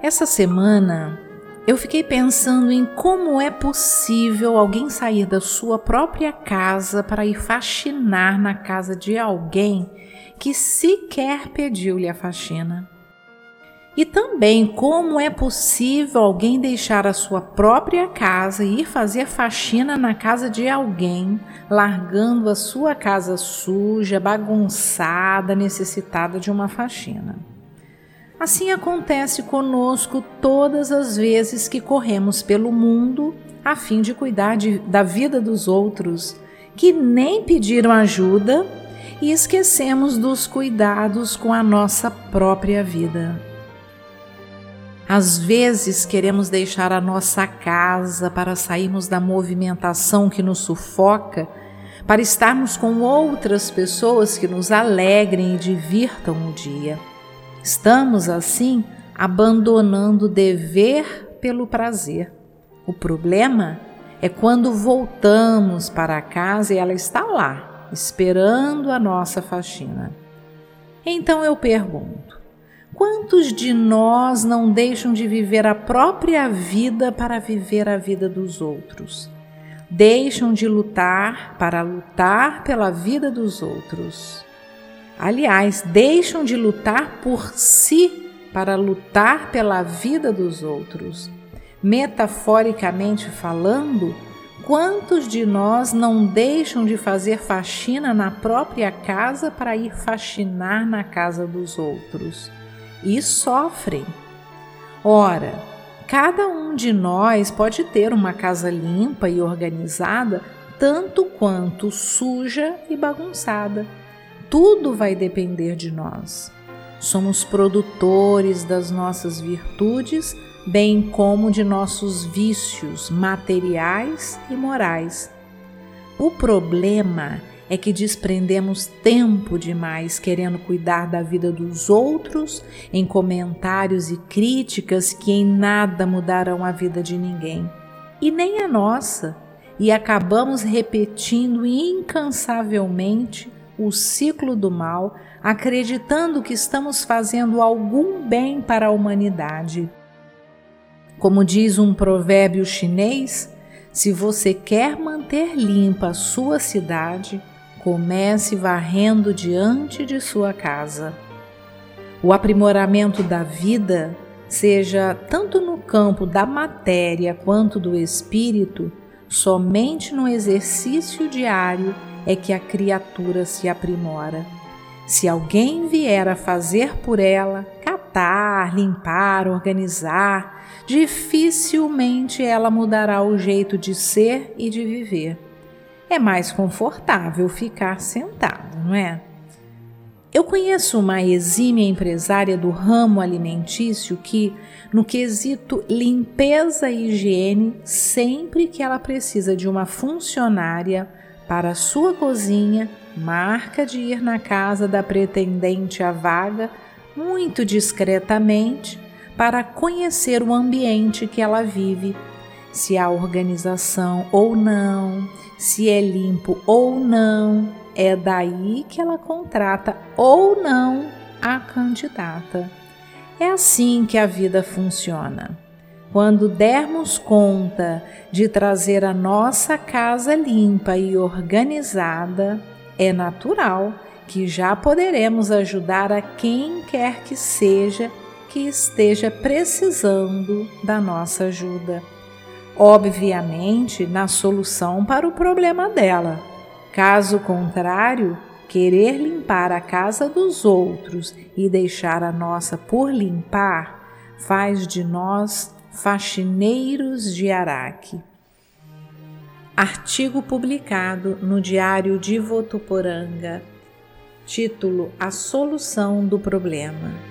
Essa semana eu fiquei pensando em como é possível alguém sair da sua própria casa para ir faxinar na casa de alguém que sequer pediu-lhe a faxina. E também como é possível alguém deixar a sua própria casa e ir fazer faxina na casa de alguém, largando a sua casa suja, bagunçada, necessitada de uma faxina. Assim acontece conosco todas as vezes que corremos pelo mundo a fim de cuidar de, da vida dos outros, que nem pediram ajuda e esquecemos dos cuidados com a nossa própria vida. Às vezes queremos deixar a nossa casa para sairmos da movimentação que nos sufoca, para estarmos com outras pessoas que nos alegrem e divirtam o dia. Estamos, assim, abandonando o dever pelo prazer. O problema é quando voltamos para casa e ela está lá, esperando a nossa faxina. Então eu pergunto: quantos de nós não deixam de viver a própria vida para viver a vida dos outros? Deixam de lutar para lutar pela vida dos outros. Aliás, deixam de lutar por si para lutar pela vida dos outros. Metaforicamente falando, quantos de nós não deixam de fazer faxina na própria casa para ir faxinar na casa dos outros? E sofrem. Ora, cada um de nós pode ter uma casa limpa e organizada tanto quanto suja e bagunçada tudo vai depender de nós. Somos produtores das nossas virtudes, bem como de nossos vícios materiais e morais. O problema é que desprendemos tempo demais querendo cuidar da vida dos outros em comentários e críticas que em nada mudarão a vida de ninguém, e nem a nossa, e acabamos repetindo incansavelmente o ciclo do mal, acreditando que estamos fazendo algum bem para a humanidade. Como diz um provérbio chinês, se você quer manter limpa a sua cidade, comece varrendo diante de sua casa. O aprimoramento da vida, seja tanto no campo da matéria quanto do espírito, somente no exercício diário é que a criatura se aprimora. Se alguém vier a fazer por ela, catar, limpar, organizar, dificilmente ela mudará o jeito de ser e de viver. É mais confortável ficar sentado, não é? Eu conheço uma exímia empresária do ramo alimentício que, no quesito limpeza e higiene, sempre que ela precisa de uma funcionária, para sua cozinha, marca de ir na casa da pretendente à vaga muito discretamente para conhecer o ambiente que ela vive, se há organização ou não, se é limpo ou não. É daí que ela contrata ou não a candidata. É assim que a vida funciona. Quando dermos conta de trazer a nossa casa limpa e organizada, é natural que já poderemos ajudar a quem quer que seja que esteja precisando da nossa ajuda. Obviamente, na solução para o problema dela. Caso contrário, querer limpar a casa dos outros e deixar a nossa por limpar faz de nós Faxineiros de Araque. Artigo publicado no Diário de Votuporanga. Título: A solução do problema.